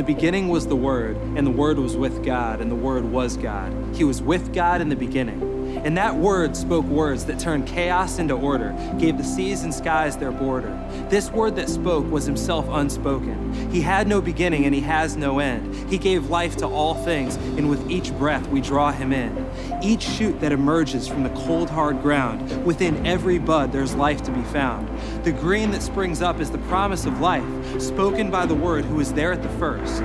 the beginning was the Word, and the Word was with God, and the Word was God. He was with God in the beginning. And that word spoke words that turned chaos into order, gave the seas and skies their border. This word that spoke was himself unspoken. He had no beginning and he has no end. He gave life to all things, and with each breath we draw him in. Each shoot that emerges from the cold, hard ground, within every bud there's life to be found. The green that springs up is the promise of life, spoken by the word who was there at the first.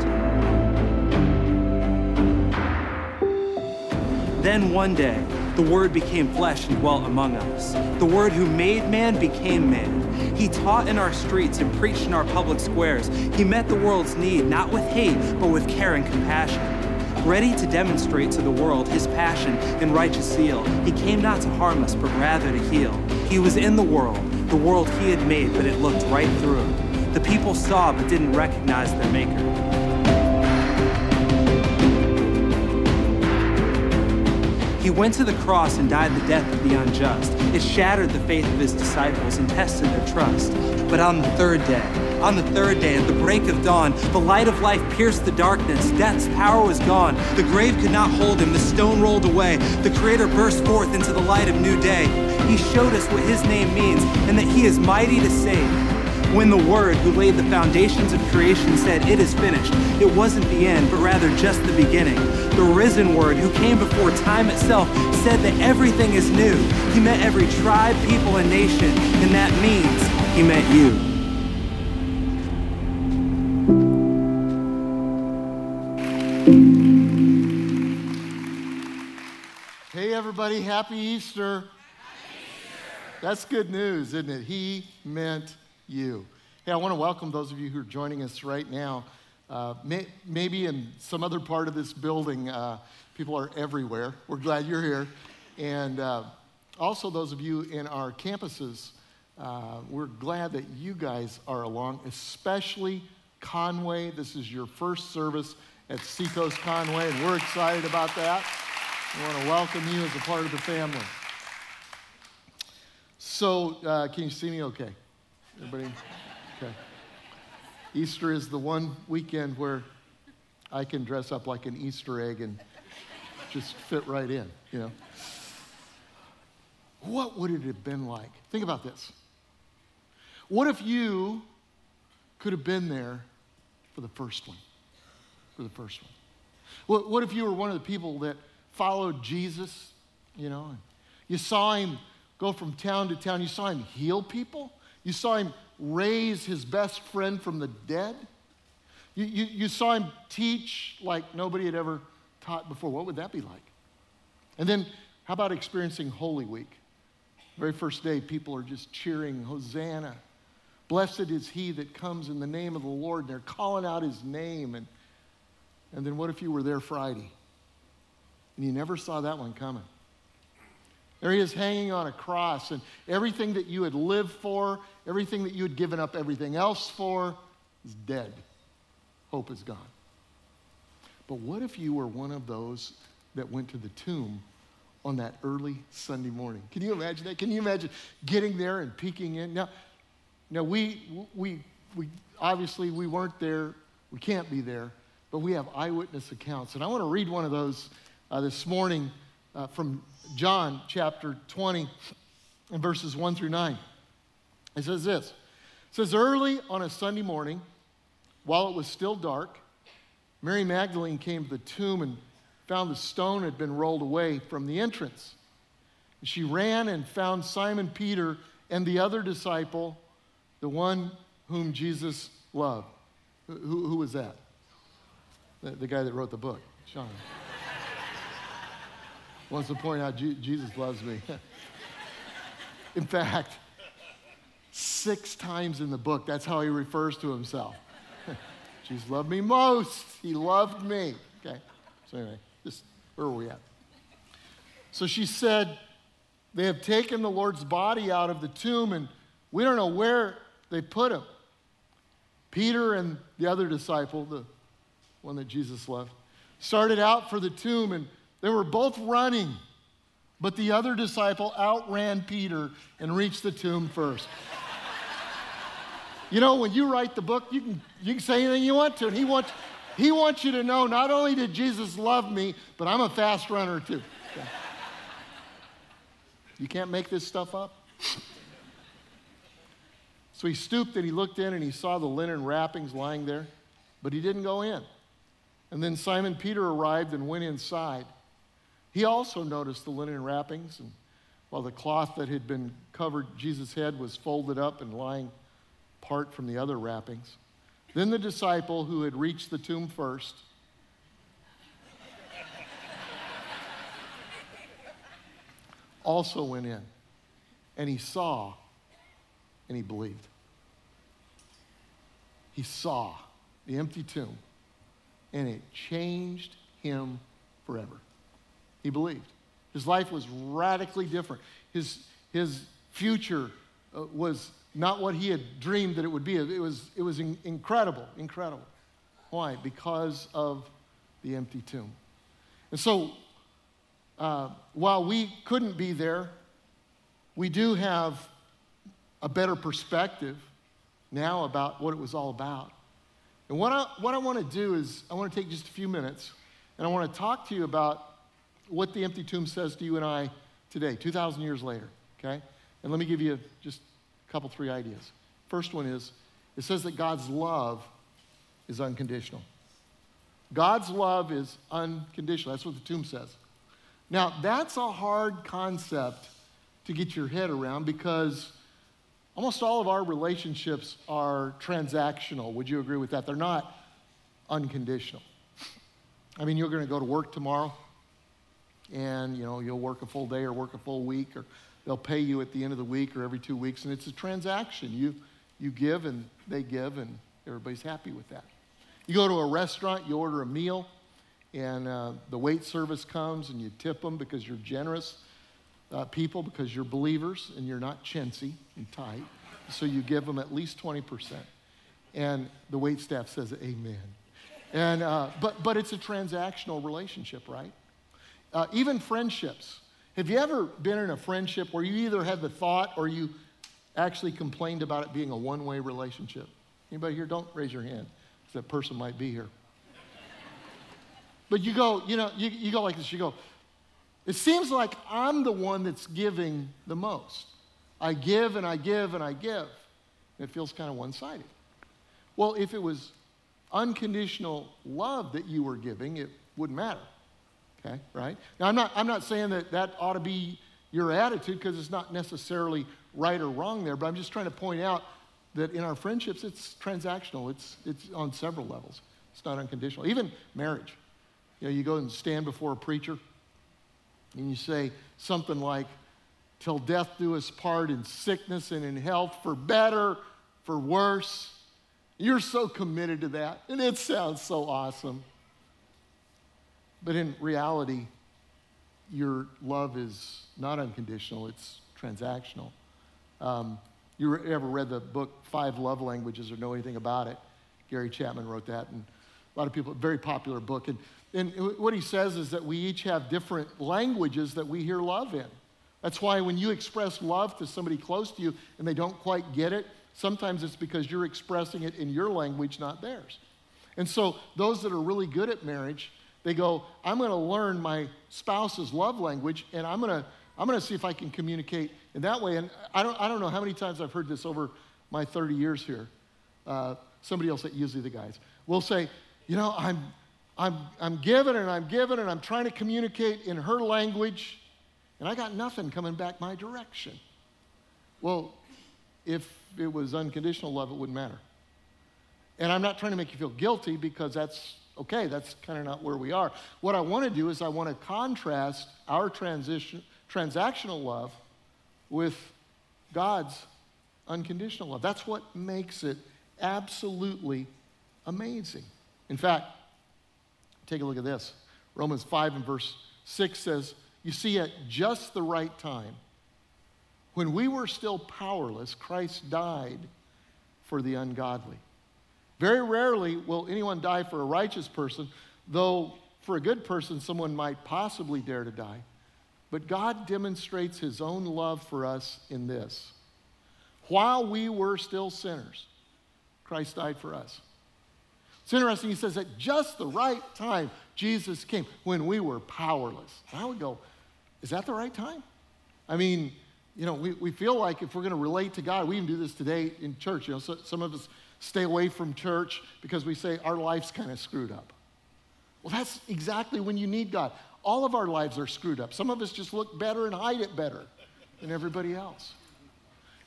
Then one day, the Word became flesh and dwelt among us. The Word who made man became man. He taught in our streets and preached in our public squares. He met the world's need, not with hate, but with care and compassion. Ready to demonstrate to the world his passion and righteous zeal, he came not to harm us, but rather to heal. He was in the world, the world he had made, but it looked right through. The people saw, but didn't recognize their Maker. He went to the cross and died the death of the unjust. It shattered the faith of his disciples and tested their trust. But on the third day, on the third day, at the break of dawn, the light of life pierced the darkness. Death's power was gone. The grave could not hold him. The stone rolled away. The Creator burst forth into the light of new day. He showed us what his name means and that he is mighty to save. When the Word, who laid the foundations of creation, said, It is finished, it wasn't the end, but rather just the beginning. The risen Word, who came before time itself, said that everything is new. He met every tribe, people, and nation, and that means He met you. Hey, everybody, happy Easter. Happy Easter. That's good news, isn't it? He meant you. Hey, I want to welcome those of you who are joining us right now. Uh, may, maybe in some other part of this building, uh, people are everywhere. We're glad you're here. And uh, also, those of you in our campuses, uh, we're glad that you guys are along, especially Conway. This is your first service at Seacoast Conway, and we're excited about that. We want to welcome you as a part of the family. So, uh, can you see me okay? Everybody? Okay. Easter is the one weekend where I can dress up like an Easter egg and just fit right in, you know. What would it have been like? Think about this. What if you could have been there for the first one? For the first one. What, what if you were one of the people that followed Jesus, you know, you saw him go from town to town, you saw him heal people? You saw him raise his best friend from the dead. You, you, you, saw him teach like nobody had ever taught before. What would that be like? And then, how about experiencing Holy Week? Very first day, people are just cheering, Hosanna. Blessed is he that comes in the name of the Lord. And they're calling out his name. And, and then, what if you were there Friday? And you never saw that one coming. There he is hanging on a cross, and everything that you had lived for, everything that you had given up everything else for, is dead. Hope is gone. But what if you were one of those that went to the tomb on that early Sunday morning? Can you imagine that? Can you imagine getting there and peeking in? Now, now we, we, we obviously we weren't there, we can't be there, but we have eyewitness accounts. And I want to read one of those uh, this morning uh, from John chapter 20 and verses 1 through 9. It says this. It says, Early on a Sunday morning, while it was still dark, Mary Magdalene came to the tomb and found the stone had been rolled away from the entrance. She ran and found Simon Peter and the other disciple, the one whom Jesus loved. Who, who was that? The, the guy that wrote the book, John wants to point out Jesus loves me. in fact, six times in the book, that's how he refers to himself. Jesus loved me most. He loved me. Okay. So anyway, this where are we at? So she said, They have taken the Lord's body out of the tomb, and we don't know where they put him. Peter and the other disciple, the one that Jesus loved, started out for the tomb and they were both running, but the other disciple outran Peter and reached the tomb first. you know, when you write the book, you can, you can say anything you want to, and he wants, He wants you to know not only did Jesus love me, but I'm a fast runner too. Okay. You can't make this stuff up. So he stooped and he looked in and he saw the linen wrappings lying there, but he didn't go in. And then Simon Peter arrived and went inside. He also noticed the linen wrappings, and while the cloth that had been covered Jesus' head was folded up and lying apart from the other wrappings. Then the disciple who had reached the tomb first also went in, and he saw and he believed. He saw the empty tomb, and it changed him forever. He believed. His life was radically different. His, his future uh, was not what he had dreamed that it would be. It was, it was in, incredible, incredible. Why? Because of the empty tomb. And so, uh, while we couldn't be there, we do have a better perspective now about what it was all about. And what I, what I want to do is, I want to take just a few minutes and I want to talk to you about what the empty tomb says to you and I today, 2,000 years later, okay? And let me give you just a couple, three ideas. First one is it says that God's love is unconditional. God's love is unconditional. That's what the tomb says. Now, that's a hard concept to get your head around because Almost all of our relationships are transactional. Would you agree with that? They're not unconditional. I mean, you're going to go to work tomorrow and, you know, you'll work a full day or work a full week or they'll pay you at the end of the week or every two weeks and it's a transaction. You, you give and they give and everybody's happy with that. You go to a restaurant, you order a meal and uh, the wait service comes and you tip them because you're generous uh, people because you're believers and you're not chintzy and tight. So you give them at least 20%. And the wait staff says, Amen. And, uh, but, but it's a transactional relationship, right? Uh, even friendships. Have you ever been in a friendship where you either had the thought or you actually complained about it being a one way relationship? Anybody here? Don't raise your hand that person might be here. But you go, you know, you, you go like this. You go, it seems like I'm the one that's giving the most. I give and I give and I give. It feels kind of one sided. Well, if it was unconditional love that you were giving, it wouldn't matter. Okay, right? Now, I'm not, I'm not saying that that ought to be your attitude because it's not necessarily right or wrong there, but I'm just trying to point out that in our friendships, it's transactional, it's, it's on several levels. It's not unconditional. Even marriage. You know, you go and stand before a preacher and you say something like, Till death do us part in sickness and in health, for better, for worse. You're so committed to that, and it sounds so awesome. But in reality, your love is not unconditional, it's transactional. Um, you ever read the book Five Love Languages or know anything about it? Gary Chapman wrote that, and a lot of people, very popular book. And and what he says is that we each have different languages that we hear love in. That's why when you express love to somebody close to you and they don't quite get it, sometimes it's because you're expressing it in your language, not theirs. And so those that are really good at marriage, they go, I'm going to learn my spouse's love language and I'm going to I'm going to see if I can communicate in that way. And I don't, I don't know how many times I've heard this over my 30 years here. Uh, somebody else, that usually the guys, will say, You know, I'm, I'm, I'm giving and I'm giving and I'm trying to communicate in her language, and I got nothing coming back my direction. Well, if it was unconditional love, it wouldn't matter. And I'm not trying to make you feel guilty because that's okay, that's kind of not where we are. What I want to do is I want to contrast our transition, transactional love with God's unconditional love. That's what makes it absolutely amazing. In fact, Take a look at this. Romans 5 and verse 6 says, You see, at just the right time, when we were still powerless, Christ died for the ungodly. Very rarely will anyone die for a righteous person, though for a good person, someone might possibly dare to die. But God demonstrates his own love for us in this. While we were still sinners, Christ died for us. It's interesting, he says, at just the right time, Jesus came when we were powerless. And I would go, is that the right time? I mean, you know, we, we feel like if we're going to relate to God, we even do this today in church. You know, so, some of us stay away from church because we say our life's kind of screwed up. Well, that's exactly when you need God. All of our lives are screwed up. Some of us just look better and hide it better than everybody else.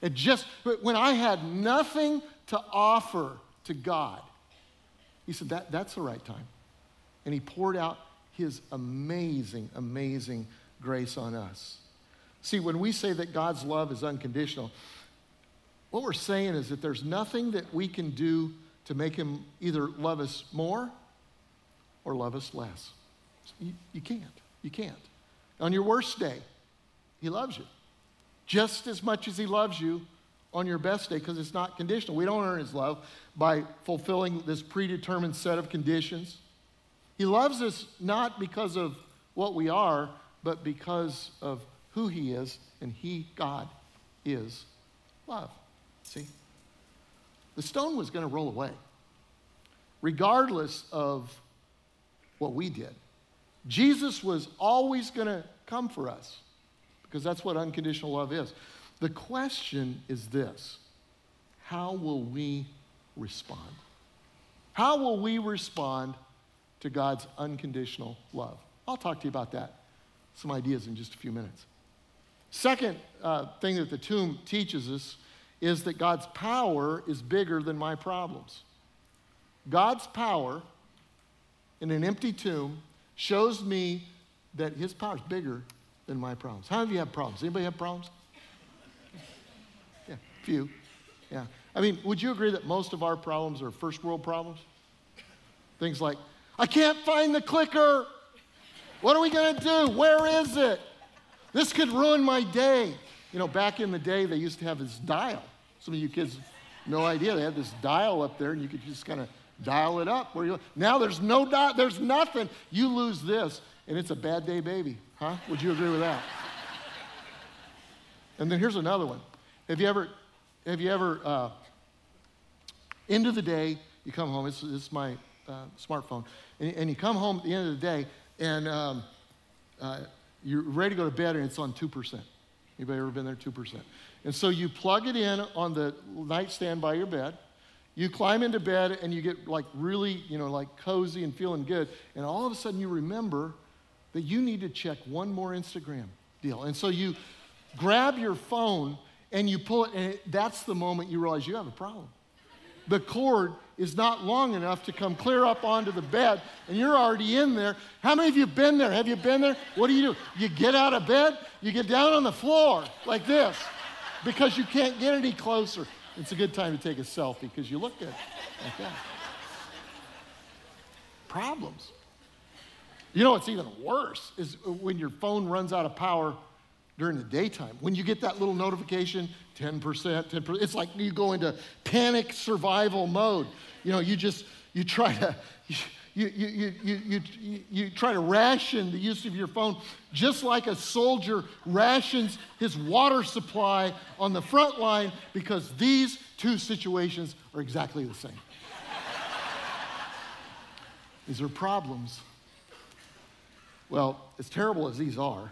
It just, when I had nothing to offer to God, he said, that, That's the right time. And he poured out his amazing, amazing grace on us. See, when we say that God's love is unconditional, what we're saying is that there's nothing that we can do to make him either love us more or love us less. You, you can't. You can't. On your worst day, he loves you just as much as he loves you on your best day because it's not conditional. We don't earn his love by fulfilling this predetermined set of conditions. He loves us not because of what we are, but because of who he is, and he, God, is love. See? The stone was going to roll away, regardless of what we did. Jesus was always going to come for us because that's what unconditional love is. The question is this how will we respond? How will we respond to God's unconditional love? I'll talk to you about that, some ideas in just a few minutes. Second uh, thing that the tomb teaches us is that God's power is bigger than my problems. God's power in an empty tomb shows me that his power is bigger than my problems. How many of you have problems? Anybody have problems? Yeah, few. Yeah. I mean, would you agree that most of our problems are first world problems? Things like, I can't find the clicker. What are we going to do? Where is it? This could ruin my day. You know, back in the day, they used to have this dial. Some of you kids, no idea. They had this dial up there, and you could just kind of dial it up. Where you now there's no dial, there's nothing. You lose this, and it's a bad day, baby. Huh? Would you agree with that? and then here's another one. Have you ever, have you ever, uh, end of the day, you come home, this is my uh, smartphone, and, and, you come home at the end of the day, and um, uh, you're ready to go to bed, and it's on 2%. Anybody ever been there? 2%. And so you plug it in on the nightstand by your bed, you climb into bed, and you get like really, you know, like cozy and feeling good, and all of a sudden you remember that you need to check one more Instagram deal. And so you grab your phone and you pull it, and it, that's the moment you realize you have a problem. The cord is not long enough to come clear up onto the bed, and you're already in there. How many of you been there? Have you been there? What do you do? You get out of bed, you get down on the floor like this because you can't get any closer. It's a good time to take a selfie because you look good like that. Problems. You know what's even worse is when your phone runs out of power during the daytime. When you get that little notification, 10%, 10%, it's like you go into panic survival mode. You know, you just, you try to, you, you, you, you, you, you try to ration the use of your phone just like a soldier rations his water supply on the front line because these two situations are exactly the same. these are problems well, as terrible as these are,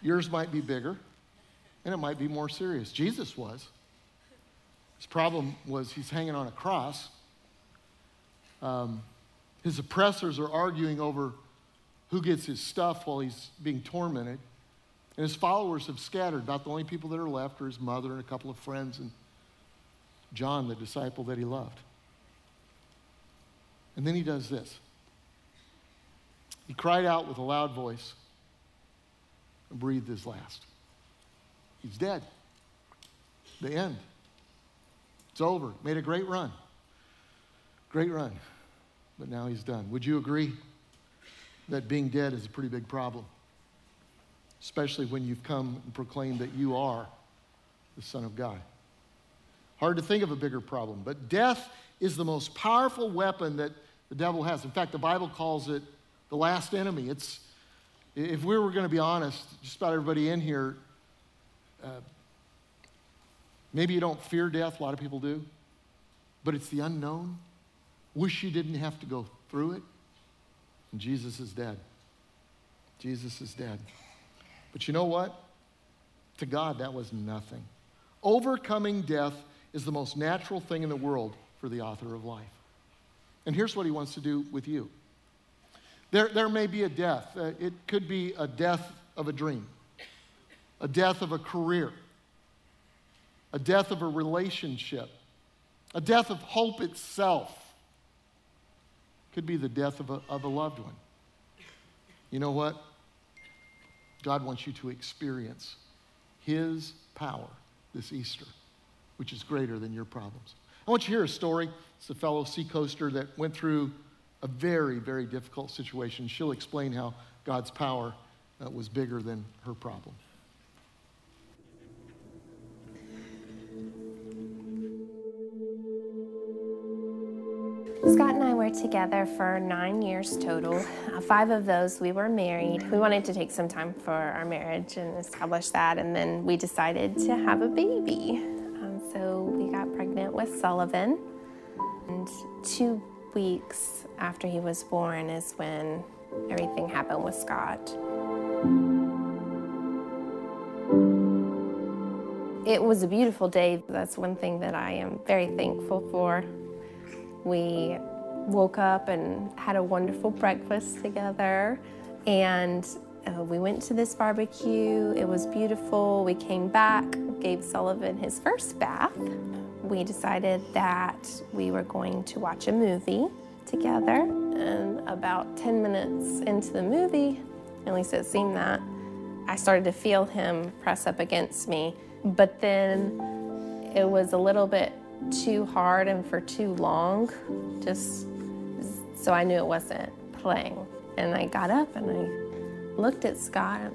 yours might be bigger and it might be more serious. Jesus was. His problem was he's hanging on a cross. Um, his oppressors are arguing over who gets his stuff while he's being tormented. And his followers have scattered. About the only people that are left are his mother and a couple of friends and John, the disciple that he loved. And then he does this. He cried out with a loud voice and breathed his last. He's dead. The end. It's over. Made a great run. Great run. But now he's done. Would you agree that being dead is a pretty big problem? Especially when you've come and proclaimed that you are the Son of God. Hard to think of a bigger problem, but death is the most powerful weapon that the devil has. In fact, the Bible calls it the last enemy. It's, if we were going to be honest, just about everybody in here, uh, maybe you don't fear death, a lot of people do, but it's the unknown. wish you didn't have to go through it. And Jesus is dead. Jesus is dead. But you know what? To God, that was nothing. Overcoming death is the most natural thing in the world for the author of life. And here's what he wants to do with you there, there may be a death, uh, it could be a death of a dream, a death of a career, a death of a relationship, a death of hope itself. Could be the death of a, of a loved one. You know what? God wants you to experience His power this Easter, which is greater than your problems. I want you to hear a story. It's a fellow seacoaster that went through a very, very difficult situation. She'll explain how God's power uh, was bigger than her problem. Scott and I were together for nine years total. Uh, five of those we were married. We wanted to take some time for our marriage and establish that, and then we decided to have a baby. Um, so we got pregnant with Sullivan. And two weeks after he was born is when everything happened with Scott. It was a beautiful day. That's one thing that I am very thankful for. We woke up and had a wonderful breakfast together, and uh, we went to this barbecue. It was beautiful. We came back, gave Sullivan his first bath. We decided that we were going to watch a movie together. And about 10 minutes into the movie, at least it seemed that, I started to feel him press up against me. But then it was a little bit too hard and for too long, just so I knew it wasn't playing. And I got up and I looked at Scott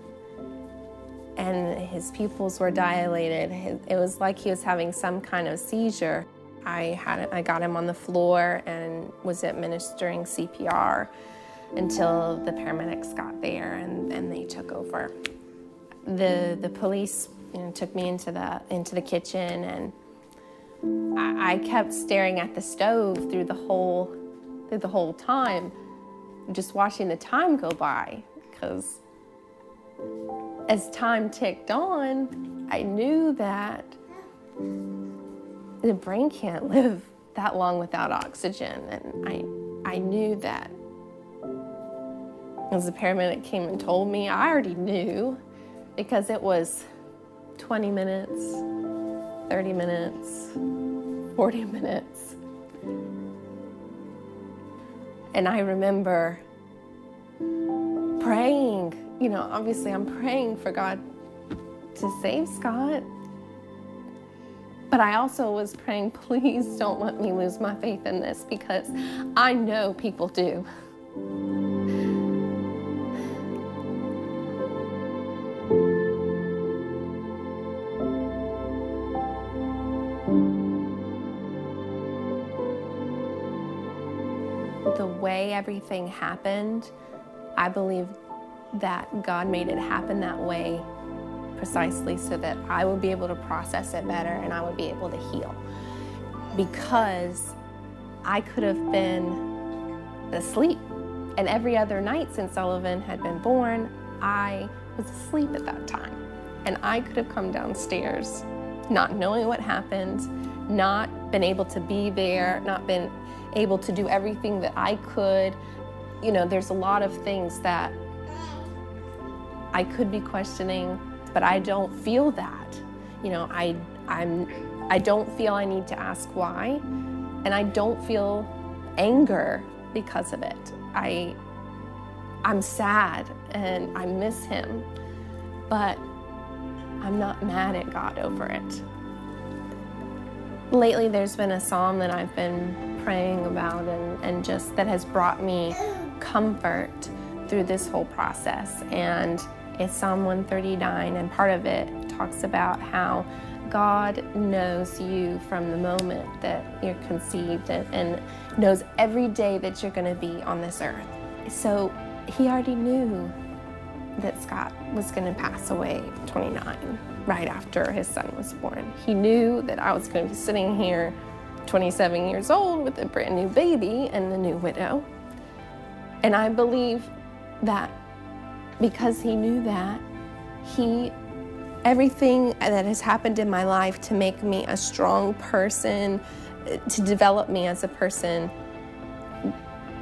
and his pupils were dilated. It was like he was having some kind of seizure. I had I got him on the floor and was administering CPR until the paramedics got there and, and they took over. The the police you know, took me into the into the kitchen and I, kept staring at the stove through the whole through the whole time, just watching the time go by because as time ticked on, I knew that the brain can't live that long without oxygen. And I, I knew that as the paramedic came and told me, I already knew because it was 20 minutes, 30 minutes, 40 minutes. And I remember praying, you know, obviously I'm praying for God to save Scott. But I also was praying, please don't let me lose my faith in this because I know people do. Way everything happened, I believe that God made it happen that way precisely so that I would be able to process it better and I would be able to heal. Because I could have been asleep. And every other night since Sullivan had been born, I was asleep at that time. And I could have come downstairs not knowing what happened, not been able to be there, not been able to do everything that I could. You know, there's a lot of things that I could be questioning but I don't feel that. You know, I I'm I don't feel I need to ask why, and I don't feel anger because of it. I I'm sad and I miss him, but I'm not mad at God over it. Lately, there's been a psalm that I've been praying about and, and just that has brought me comfort through this whole process. And it's Psalm 139, and part of it talks about how God knows you from the moment that you're conceived and, and knows every day that you're going to be on this earth. So he already knew that Scott was going to pass away 29 right after his son was born. He knew that I was going to be sitting here 27 years old with a brand new baby and a new widow. And I believe that because he knew that, he everything that has happened in my life to make me a strong person, to develop me as a person,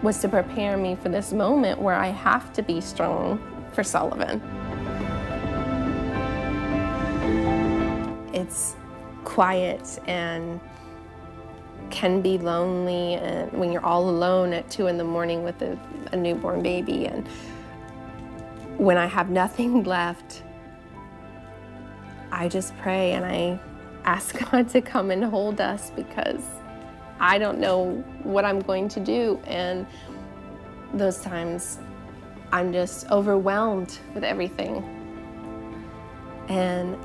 was to prepare me for this moment where I have to be strong for Sullivan. Quiet and can be lonely and when you're all alone at two in the morning with a, a newborn baby and when I have nothing left, I just pray and I ask God to come and hold us because I don't know what I'm going to do. And those times I'm just overwhelmed with everything. And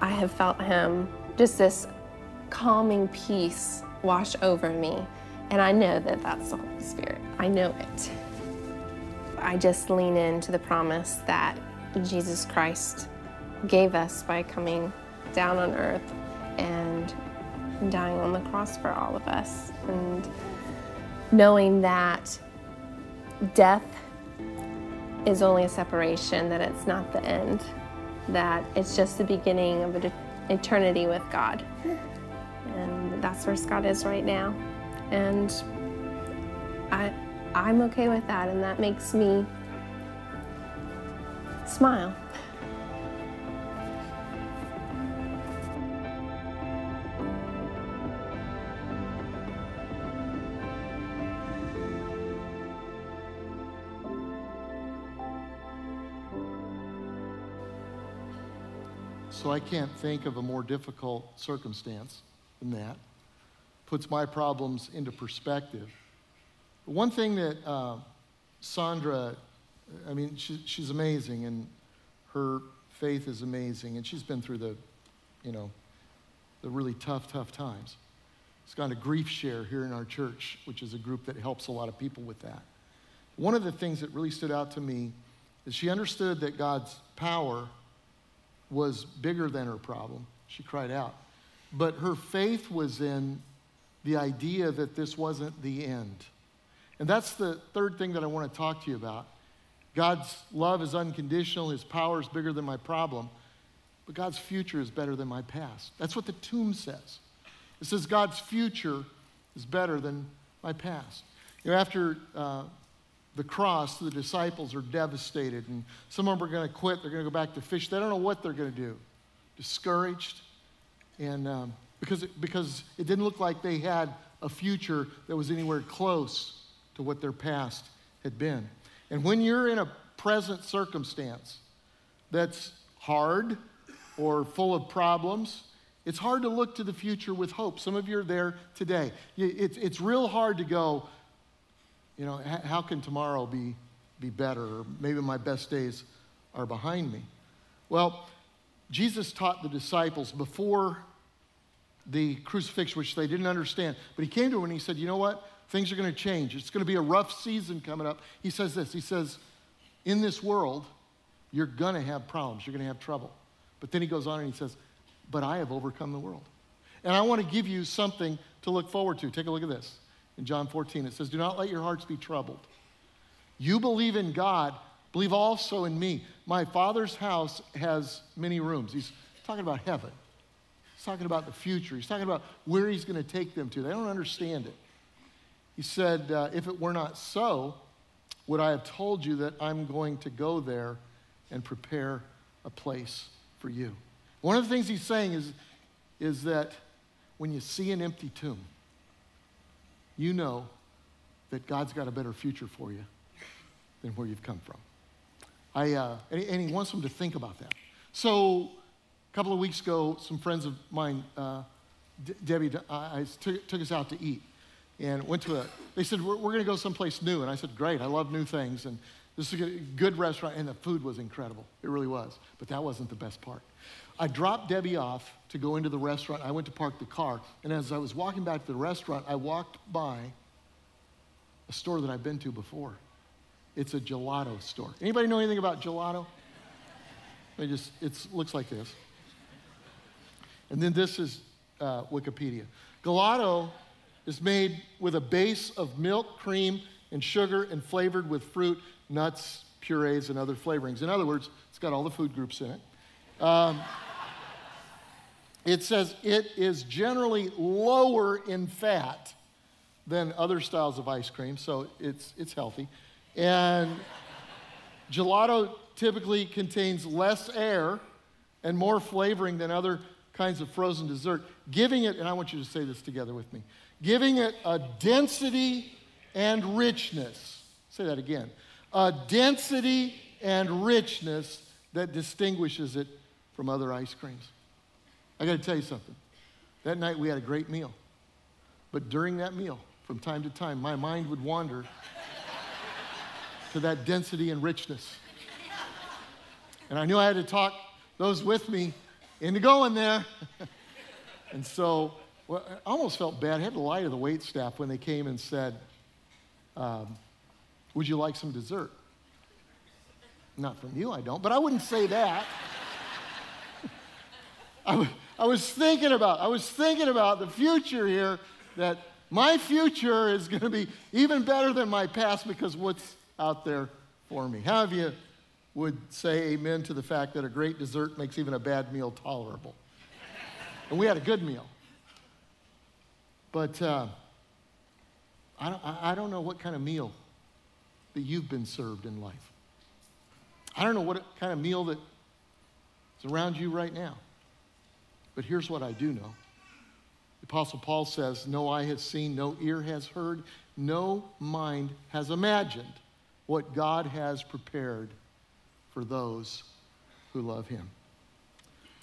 I have felt Him, just this calming peace wash over me. And I know that that's the Holy Spirit. I know it. I just lean into the promise that Jesus Christ gave us by coming down on earth and dying on the cross for all of us. And knowing that death is only a separation, that it's not the end, that it's just the beginning of an eternity with God. And that's where Scott is right now. And I, I'm okay with that, and that makes me smile. I can't think of a more difficult circumstance than that. Puts my problems into perspective. One thing that uh, Sandra, I mean, she, she's amazing, and her faith is amazing, and she's been through the, you know, the really tough, tough times. She's gone to GriefShare here in our church, which is a group that helps a lot of people with that. One of the things that really stood out to me is she understood that God's power was bigger than her problem. She cried out. But her faith was in the idea that this wasn't the end. And that's the third thing that I want to talk to you about. God's love is unconditional, His power is bigger than my problem, but God's future is better than my past. That's what the tomb says. It says God's future is better than my past. You know, after uh, the cross, the disciples are devastated, and some of them are going to quit. They're going to go back to fish. They don't know what they're going to do. Discouraged, and um, because, it, because it didn't look like they had a future that was anywhere close to what their past had been. And when you're in a present circumstance that's hard or full of problems, it's hard to look to the future with hope. Some of you are there today. It's, it's real hard to go, you know, how can tomorrow be, be better? Or maybe my best days are behind me. Well, Jesus taught the disciples before the crucifixion, which they didn't understand. But he came to them and he said, You know what? Things are going to change. It's going to be a rough season coming up. He says this He says, In this world, you're going to have problems, you're going to have trouble. But then he goes on and he says, But I have overcome the world. And I want to give you something to look forward to. Take a look at this in John 14. It says, Do not let your hearts be troubled. You believe in God, believe also in me. My Father's house has many rooms. He's talking about heaven. He's talking about the future. He's talking about where he's going to take them to. They don't understand it. He said, uh, If it were not so, would I have told you that I'm going to go there and prepare a place for you? One of the things he's saying is, is that when you see an empty tomb, you know that God's got a better future for you than where you've come from. I, uh, and, and, he wants them to think about that. So, a couple of weeks ago, some friends of mine, uh, Debbie, uh, I took, took, us out to eat and went to a, they said, We're, we're going to go someplace new. And I said, Great, I love new things. And this is a good restaurant, and the food was incredible. It really was. But that wasn't the best part. I dropped Debbie off to go into the restaurant. I went to park the car. And as I was walking back to the restaurant, I walked by a store that I've been to before. It's a gelato store. Anybody know anything about gelato? It just it looks like this. And then this is uh, Wikipedia. Gelato is made with a base of milk, cream, and sugar and flavored with fruit, nuts, purees, and other flavorings. In other words, it's got all the food groups in it. Um, it says it is generally lower in fat than other styles of ice cream, so it's, it's healthy. And gelato typically contains less air and more flavoring than other kinds of frozen dessert, giving it, and I want you to say this together with me, giving it a density and richness. Say that again. A density and richness that distinguishes it from other ice creams. I got to tell you something. That night we had a great meal. But during that meal, from time to time, my mind would wander to that density and richness. And I knew I had to talk those with me into going there. and so well, I almost felt bad. I had to lie to the wait staff when they came and said, um, Would you like some dessert? Not from you, I don't, but I wouldn't say that. I, I was thinking about, I was thinking about the future here that my future is going to be even better than my past because what's out there for me. How of you would say amen to the fact that a great dessert makes even a bad meal tolerable? and we had a good meal. But uh, I, don't, I don't know what kind of meal that you've been served in life. I don't know what kind of meal that is around you right now. But here's what I do know. The Apostle Paul says, No eye has seen, no ear has heard, no mind has imagined what God has prepared for those who love Him.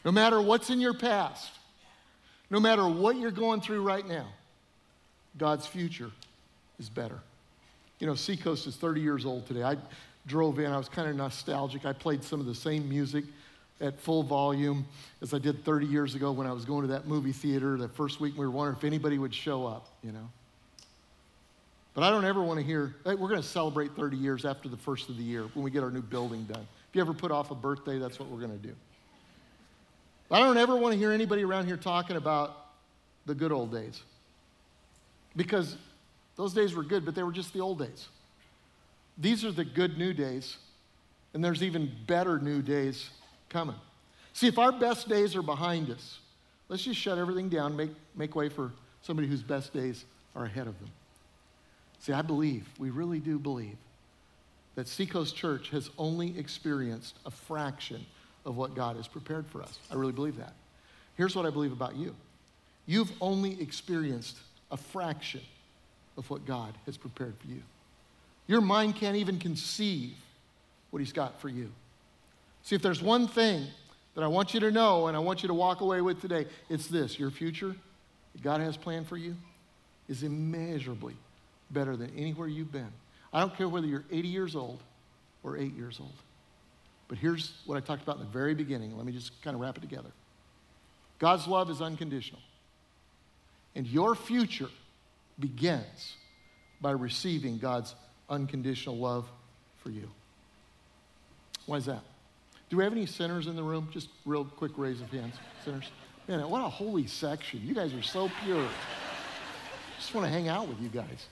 No matter what's in your past, no matter what you're going through right now, God's future is better. You know, Seacoast is 30 years old today. I drove in, I was kind of nostalgic. I played some of the same music at full volume as I did 30 years ago when I was going to that movie theater. The first week we were wondering if anybody would show up, you know. But I don't ever want to hear, hey, we're going to celebrate 30 years after the first of the year when we get our new building done. If you ever put off a birthday, that's what we're going to do. I don't ever want to hear anybody around here talking about the good old days. Because those days were good, but they were just the old days. These are the good new days, and there's even better new days coming. See, if our best days are behind us, let's just shut everything down, make, make way for somebody whose best days are ahead of them. See, I believe, we really do believe, that Seacoast Church has only experienced a fraction of what God has prepared for us. I really believe that. Here's what I believe about you you've only experienced a fraction of what God has prepared for you. Your mind can't even conceive what He's got for you. See, if there's one thing that I want you to know and I want you to walk away with today, it's this your future that God has planned for you is immeasurably better than anywhere you've been. I don't care whether you're 80 years old or 8 years old. But here's what I talked about in the very beginning. Let me just kind of wrap it together. God's love is unconditional. And your future begins by receiving God's unconditional love for you. Why is that? Do we have any sinners in the room? Just real quick raise of hands. Sinners. Man, what a holy section. You guys are so pure. Just want to hang out with you guys.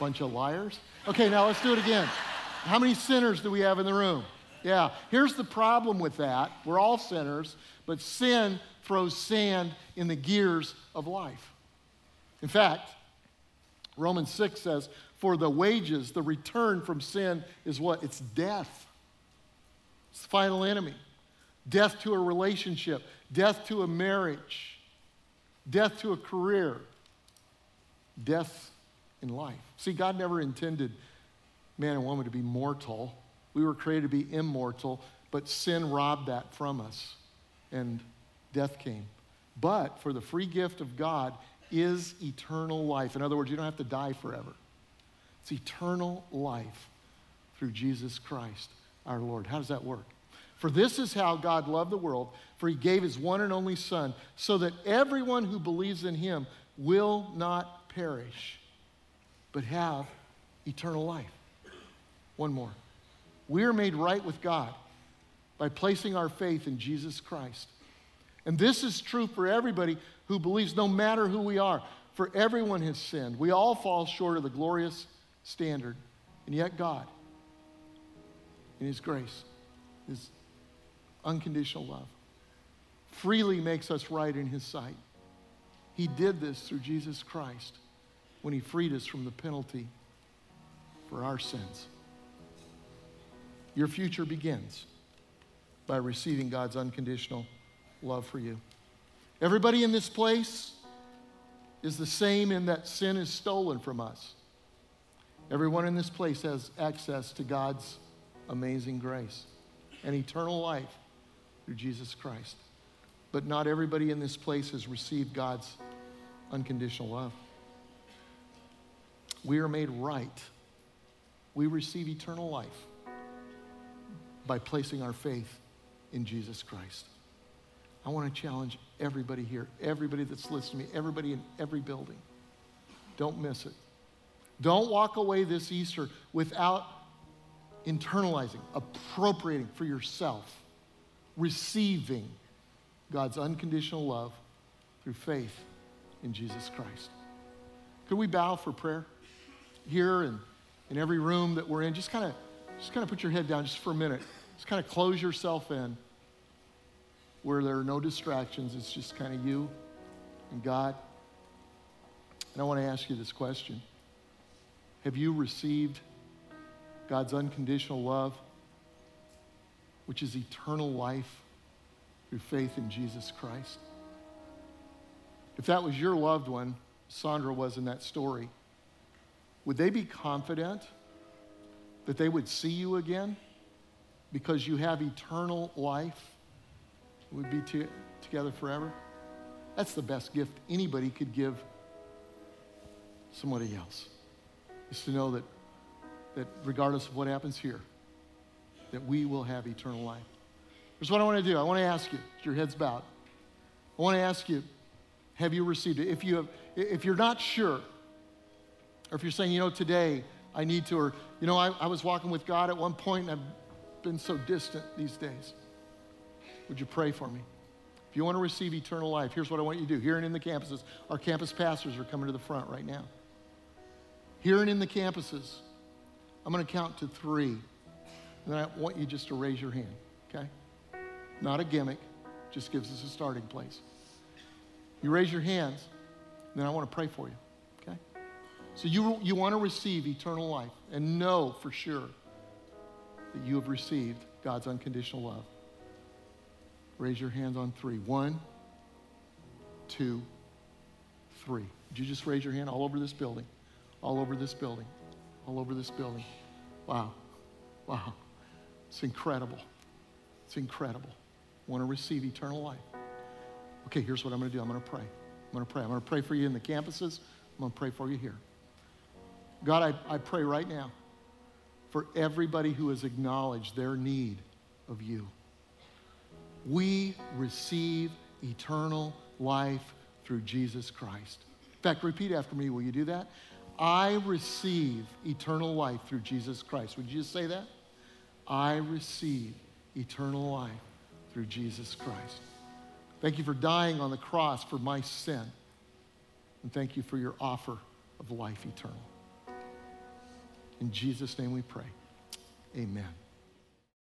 Bunch of liars. Okay, now let's do it again. How many sinners do we have in the room? Yeah, here's the problem with that. We're all sinners, but sin throws sand in the gears of life. In fact, Romans 6 says, For the wages, the return from sin is what? It's death. It's the final enemy. Death to a relationship, death to a marriage, death to a career, death in life. See, God never intended man and woman to be mortal. We were created to be immortal, but sin robbed that from us, and death came. But for the free gift of God is eternal life. In other words, you don't have to die forever. It's eternal life through Jesus Christ our Lord. How does that work? For this is how God loved the world, for he gave his one and only Son, so that everyone who believes in him will not perish, but have eternal life. One more. We are made right with God by placing our faith in Jesus Christ. And this is true for everybody who believes, no matter who we are. For everyone has sinned. We all fall short of the glorious standard. And yet, God, in His grace, His unconditional love, freely makes us right in His sight. He did this through Jesus Christ when He freed us from the penalty for our sins. Your future begins by receiving God's unconditional love for you. Everybody in this place is the same in that sin is stolen from us. Everyone in this place has access to God's amazing grace and eternal life through Jesus Christ. But not everybody in this place has received God's unconditional love. We are made right. We receive eternal life by placing our faith in Jesus Christ. I want to challenge everybody here, everybody that's listening to me, everybody in every building. Don't miss it. Don't walk away this Easter without internalizing, appropriating for yourself, receiving God's unconditional love through faith in Jesus Christ. Could we bow for prayer here and in every room that we're in? Just kind of just kind of put your head down just for a minute. Just kind of close yourself in where there are no distractions. It's just kind of you and God. And I want to ask you this question Have you received God's unconditional love, which is eternal life through faith in Jesus Christ? If that was your loved one, Sandra was in that story, would they be confident that they would see you again because you have eternal life? We'd be to, together forever? That's the best gift anybody could give somebody else, is to know that, that regardless of what happens here, that we will have eternal life. Here's what I want to do. I want to ask you, your head's bowed. I want to ask you, have you received it? If, you have, if you're not sure, or if you're saying, you know, today I need to, or, you know, I, I was walking with God at one point and I've been so distant these days. Would you pray for me? If you want to receive eternal life, here's what I want you to do. Here and in the campuses, our campus pastors are coming to the front right now. Here and in the campuses, I'm going to count to three. And then I want you just to raise your hand, okay? Not a gimmick, just gives us a starting place. You raise your hands, then I want to pray for you, okay? So you, you want to receive eternal life and know for sure that you have received God's unconditional love. Raise your hands on three. One, two, three. Would you just raise your hand all over this building? All over this building. All over this building. Wow. Wow. It's incredible. It's incredible. I Want to receive eternal life. Okay, here's what I'm going to do I'm going to pray. I'm going to pray. I'm going to pray for you in the campuses. I'm going to pray for you here. God, I, I pray right now for everybody who has acknowledged their need of you we receive eternal life through Jesus Christ. In fact, repeat after me. Will you do that? I receive eternal life through Jesus Christ. Would you just say that? I receive eternal life through Jesus Christ. Thank you for dying on the cross for my sin. And thank you for your offer of life eternal. In Jesus' name we pray. Amen.